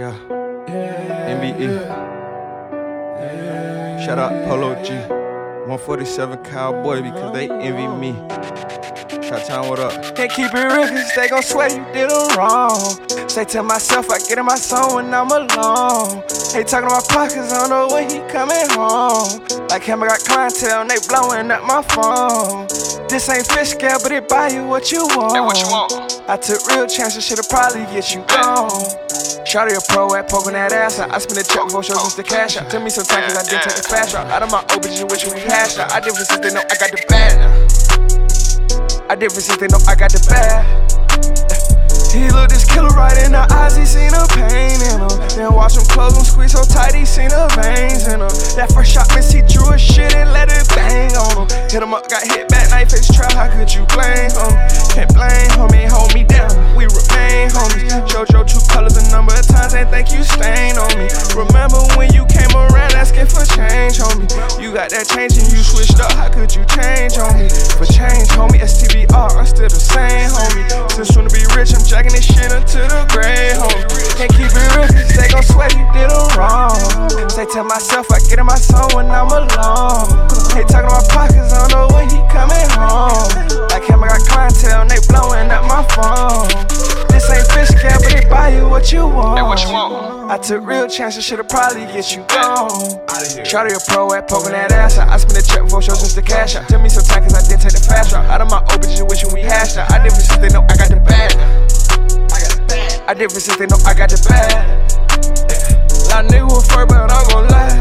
Yeah. MBE. Shout out Polo G. 147 Cowboy because they envy me. Shot time, what up? Can't keep it real cause they gon' swear you did them wrong. Say to myself, I get in my zone when I'm alone. Hey, talking to my pockets, I don't know when he coming home. Like him, I got clientele and they blowing up my phone. This ain't fish scale, but it buy you what you want. And what you want? I took real chances, should've probably get you gone. Shawty a pro at poking that ass out. I spend a check before shows just the cash out. Tell me some time I did take the fast route. Out of my open, you wish we hash out. I different since they know I got the bad. I different since they know I got the bad. He looked this killer right in the eyes, he seen the pain in him. Then watch him close him squeeze so tight, he seen the veins in him. That first shot miss, he drew a shit and let it bang on him. Hit him up, got hit back, knife face trap, how could you blame him? Can't blame homie, hold me down, we remain got that change and you switched up, how could you change on me? For change, homie, STBR, I'm still the same, homie. Since soon to be rich, I'm jacking this shit until the grave, homie. Can't keep it real, they gon' swear you did them wrong. Say to myself, I get in my zone when I'm alone. Hey, talking to my pockets, I don't know when he coming home. Like him, I got clientele and they blowing up my phone. This ain't fish scale, but they buy you what you want. And what you want? I took real chances, should've probably get you gone. Shawty a pro at poking that ass out. I spend a check before shows just to cash out. Tell me some time cause I didn't take the fast route. Out of my open, just wishing we hashed out. I different since they know I got the bag. I different since they know I got the bag. Lot of niggas was first, but I'm gon' lie.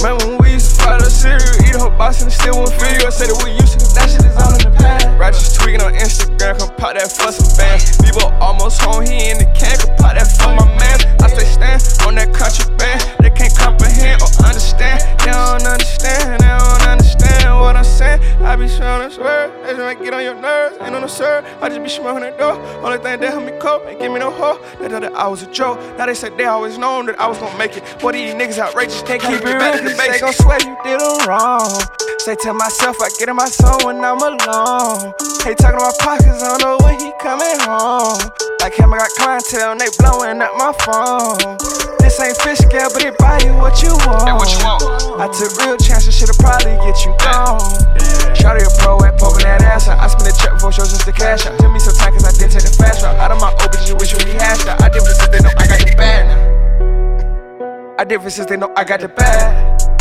Remember when we used to fly the cereal, eat a whole box and still won't feel you. I said that we pop that for some fans. Bebo almost home, he in the can, come pop that for my man. I stay stand on that contraband. They can't comprehend or understand. They don't understand, they don't understand what I'm saying. I be showing this word, they just might get on your nerves. Ain't on the sir, I just be smoking the door. Only thing that help me cope, ain't give me no hope. They thought that I was a joke. Now they said they always known that I was gonna make it. Boy, these niggas outrageous, can't keep it real, cause they gon' swear you did them wrong. Say to myself, I get in my zone when I'm alone. Hey, talking to my pockets, I don't know phone. This ain't fish scale, but it buy you what you want. And what you want? I took real chances, should've probably get you gone. Shawty a pro at poking that ass out. I spend a check for shows just to cash out. Tell me some time cause I did take the fast route. Out of my open, you wish we hashed out. I different since they know I got the bag. I different since they know I got the bag.